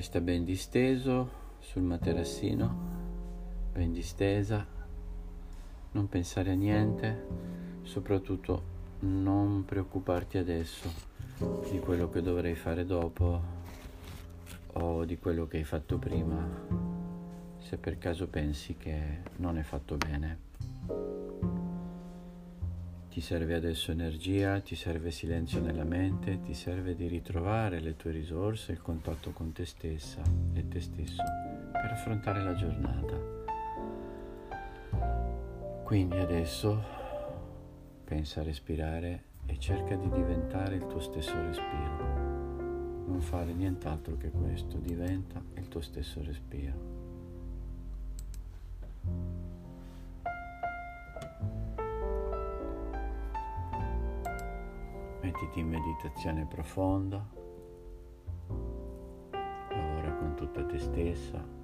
Resta ben disteso sul materassino, ben distesa, non pensare a niente, soprattutto non preoccuparti adesso di quello che dovrai fare dopo o di quello che hai fatto prima, se per caso pensi che non è fatto bene. Ti serve adesso energia, ti serve silenzio nella mente, ti serve di ritrovare le tue risorse, il contatto con te stessa e te stesso per affrontare la giornata. Quindi adesso pensa a respirare e cerca di diventare il tuo stesso respiro. Non fare nient'altro che questo, diventa il tuo stesso respiro. Mettiti in meditazione profonda, lavora con tutta te stessa.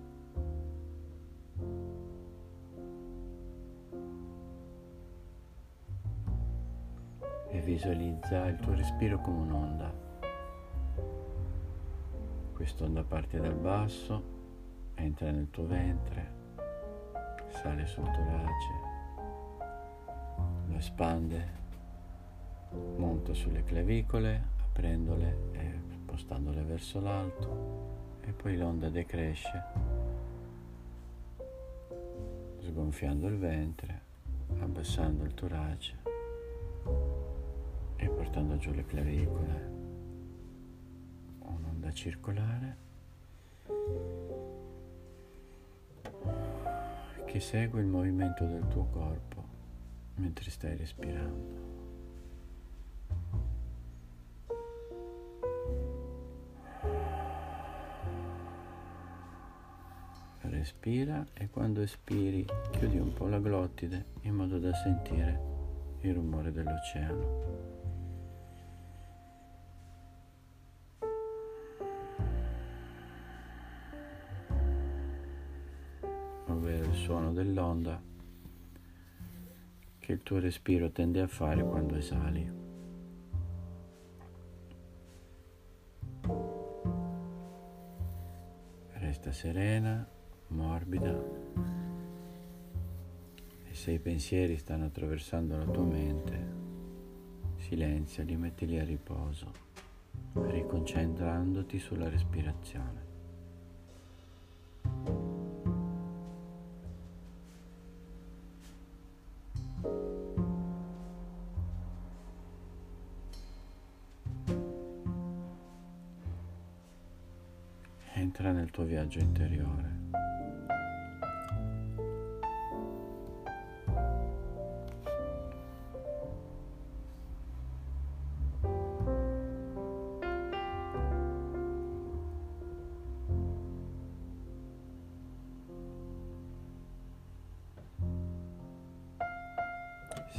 E visualizza il tuo respiro come un'onda. Quest'onda parte dal basso, entra nel tuo ventre, sale sul torace, lo espande monto sulle clavicole, aprendole e spostandole verso l'alto e poi l'onda decresce, sgonfiando il ventre, abbassando il torace e portando giù le clavicole. Un'onda circolare che segue il movimento del tuo corpo mentre stai respirando. Respira e quando espiri chiudi un po' la glottide in modo da sentire il rumore dell'oceano. ovvero il suono dell'onda che il tuo respiro tende a fare quando esali. Resta serena morbida e se i pensieri stanno attraversando la tua mente, silenziali, mettili a riposo, riconcentrandoti sulla respirazione. Entra nel tuo viaggio interiore.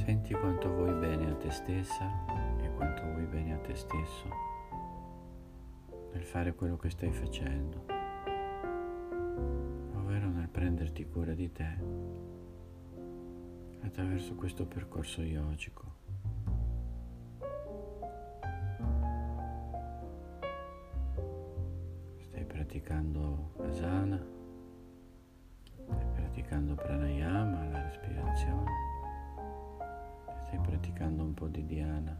Senti quanto vuoi bene a te stessa e quanto vuoi bene a te stesso nel fare quello che stai facendo, ovvero nel prenderti cura di te attraverso questo percorso yogico. Stai praticando asana, stai praticando pranayama, la respirazione stai praticando un po' di dhyana,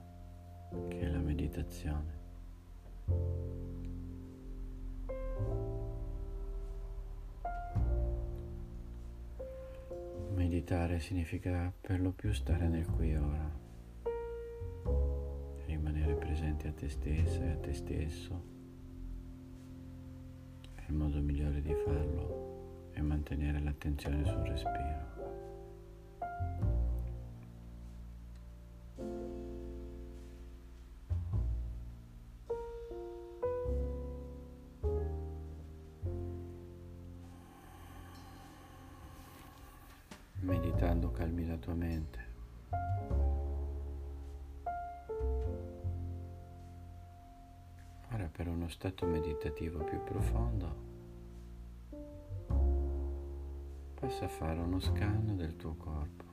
che è la meditazione. Meditare significa per lo più stare nel qui e ora, rimanere presente a te stessa e a te stesso. Il modo migliore di farlo è mantenere l'attenzione sul respiro. Tua mente. Ora per uno stato meditativo più profondo passa a fare uno scan del tuo corpo,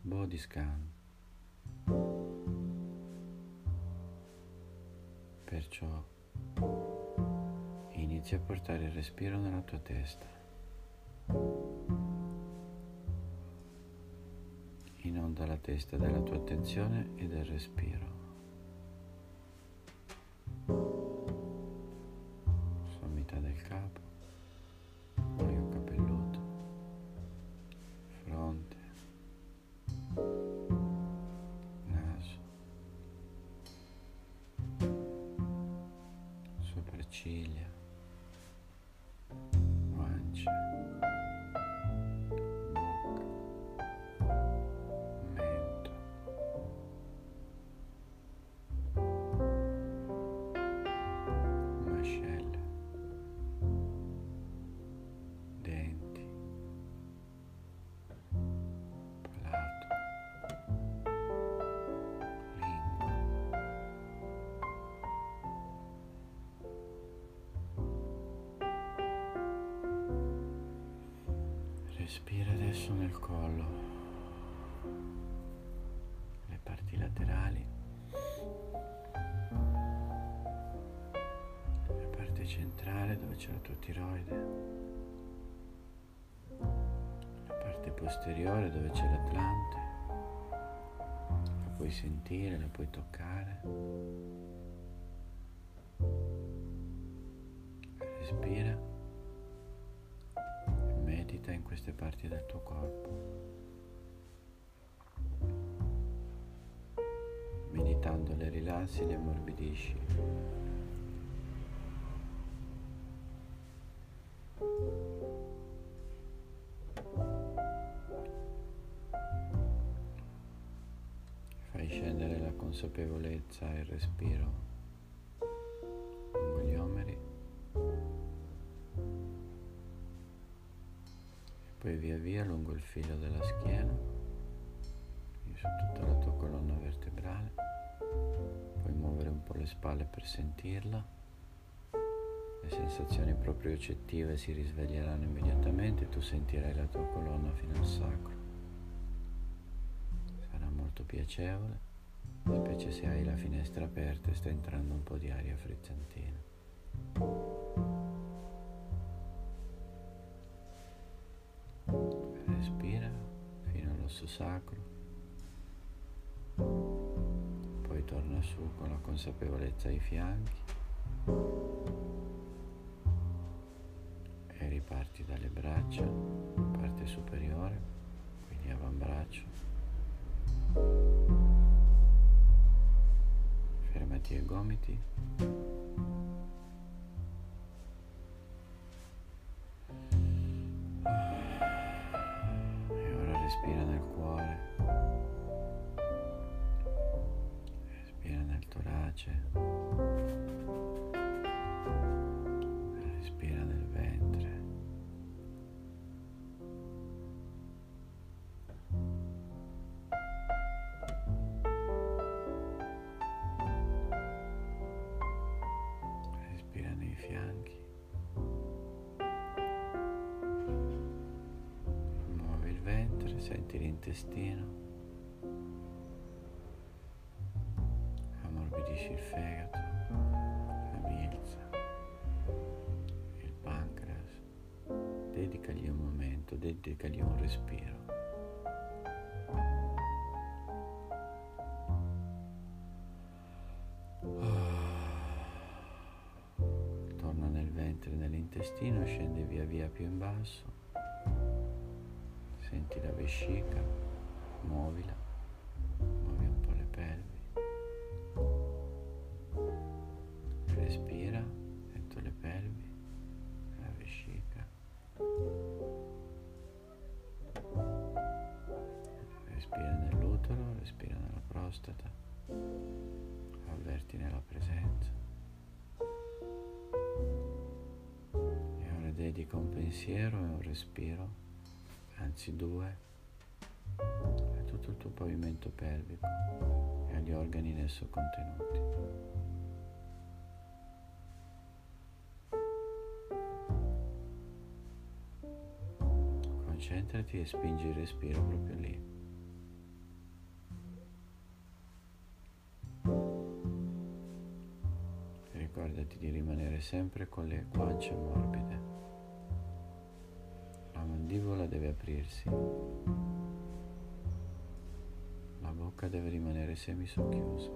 body scan. Perciò inizia a portare il respiro nella tua testa. Inonda la testa della tua attenzione e del respiro. Sommità del capo, cuoio capelluto, fronte, naso, sopracciglia. Respira adesso nel collo, le parti laterali, la parte centrale dove c'è la tua tiroide, la parte posteriore dove c'è l'Atlante, la puoi sentire, la puoi toccare. Respira medita in queste parti del tuo corpo. Meditando le rilassi, le ammorbidisci. Fai scendere la consapevolezza e il respiro poi via via lungo il filo della schiena, su tutta la tua colonna vertebrale, puoi muovere un po' le spalle per sentirla, le sensazioni propriocettive si risveglieranno immediatamente. Tu sentirai la tua colonna fino al sacro. Sarà molto piacevole, specie se hai la finestra aperta e sta entrando un po' di aria frizzantina. L'osso sacro, poi torna su con la consapevolezza ai fianchi e riparti dalle braccia, parte superiore, quindi avambraccio. Fermati ai gomiti. Respira nel cuore, respira nel torace, senti l'intestino, ammorbidisci il fegato, la milza, il pancreas, dedicagli un momento, dedicagli un respiro. Torna nel ventre, nell'intestino, scende via via più in basso Senti la vescica, muovila, muovi un po' le pelvi. Respira dentro le pelvi, la vescica. Respira nell'utero, respira nella prostata. Avverti nella presenza. E ora dedica un pensiero e un respiro anzi due, a tutto il tuo pavimento pelvico e agli organi in esso contenuti. Concentrati e spingi il respiro proprio lì. ricordati di rimanere sempre con le guance morbide. Aprirsi. La bocca deve rimanere semisocchiusa.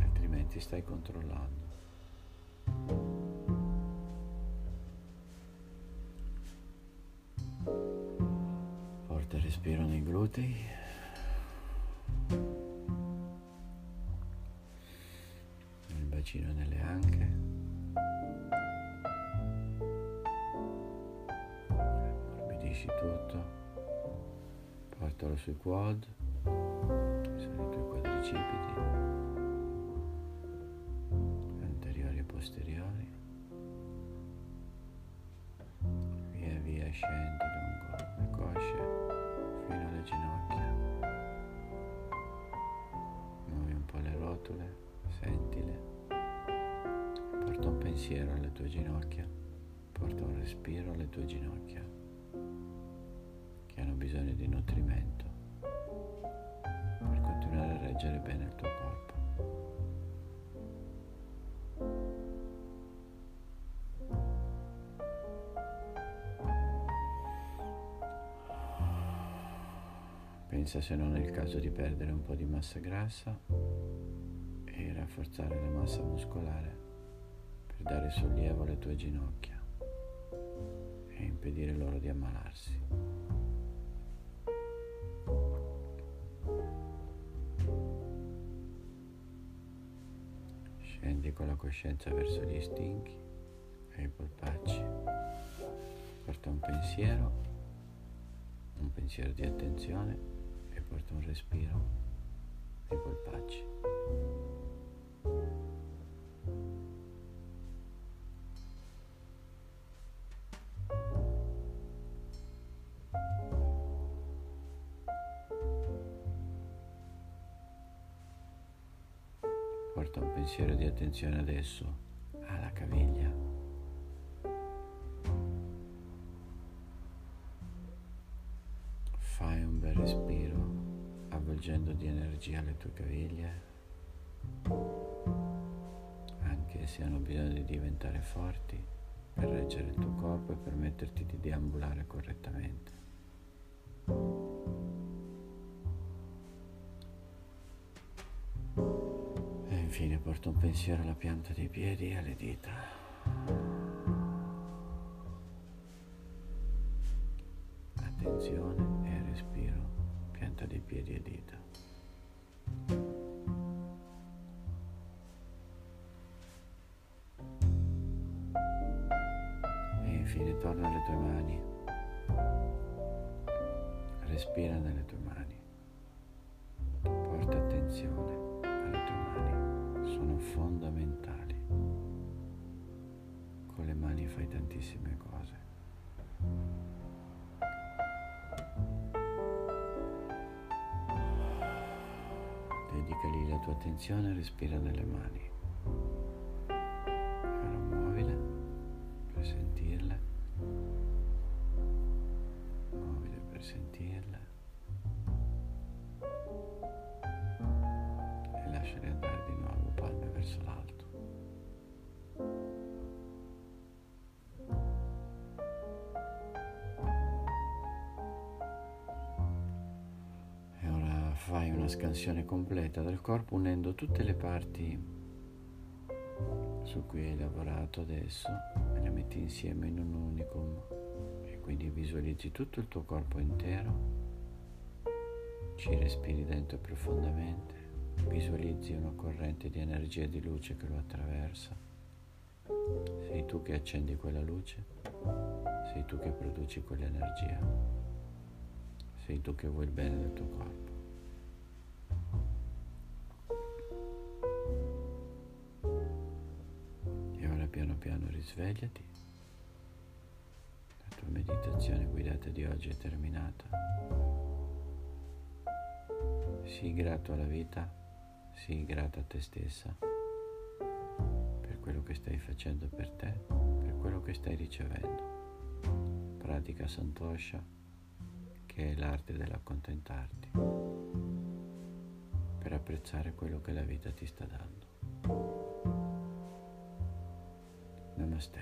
Altrimenti stai controllando. Porta il respiro nei glutei. bacino nelle anche. Tutto. Portalo sui quad, sono i tuoi quadricipiti, anteriori e posteriori. Via via scendi lungo le cosce fino alle ginocchia. Muovi un po' le rotule, sentile pensiero alle tue ginocchia, porta un respiro alle tue ginocchia che hanno bisogno di nutrimento per continuare a reggere bene il tuo corpo. Pensa se non è il caso di perdere un po' di massa grassa e rafforzare la massa muscolare per dare sollievo alle tue ginocchia e impedire loro di ammalarsi. Scendi con la coscienza verso gli stinchi e i polpacci. Porta un pensiero, un pensiero di attenzione e porta un respiro pensiero di attenzione adesso alla caviglia. Fai un bel respiro avvolgendo di energia le tue caviglie, anche se hanno bisogno di diventare forti per reggere il tuo corpo e permetterti di deambulare correttamente. Infine porto un pensiero alla pianta dei piedi e alle dita. Attenzione e respiro, pianta dei piedi e dita. E infine torna alle tue mani. Respira nelle tue mani. Porta attenzione fai tantissime cose. Dedicali la tua attenzione e respira nelle mani. Fai una scansione completa del corpo unendo tutte le parti su cui hai lavorato adesso e le metti insieme in un unicum e quindi visualizzi tutto il tuo corpo intero, ci respiri dentro profondamente Visualizzi una corrente di energia e di luce che lo attraversa. Sei tu che accendi quella luce, sei tu che produci quell'energia, sei tu che vuoi il bene del tuo corpo. Piano risvegliati. La tua meditazione guidata di oggi è terminata. Sii grato alla vita Sii grata a te stessa per quello che stai facendo per te, per quello che stai ricevendo. Pratica Santosha, che è l'arte dell'accontentarti. per apprezzare quello che la vita ti sta dando. して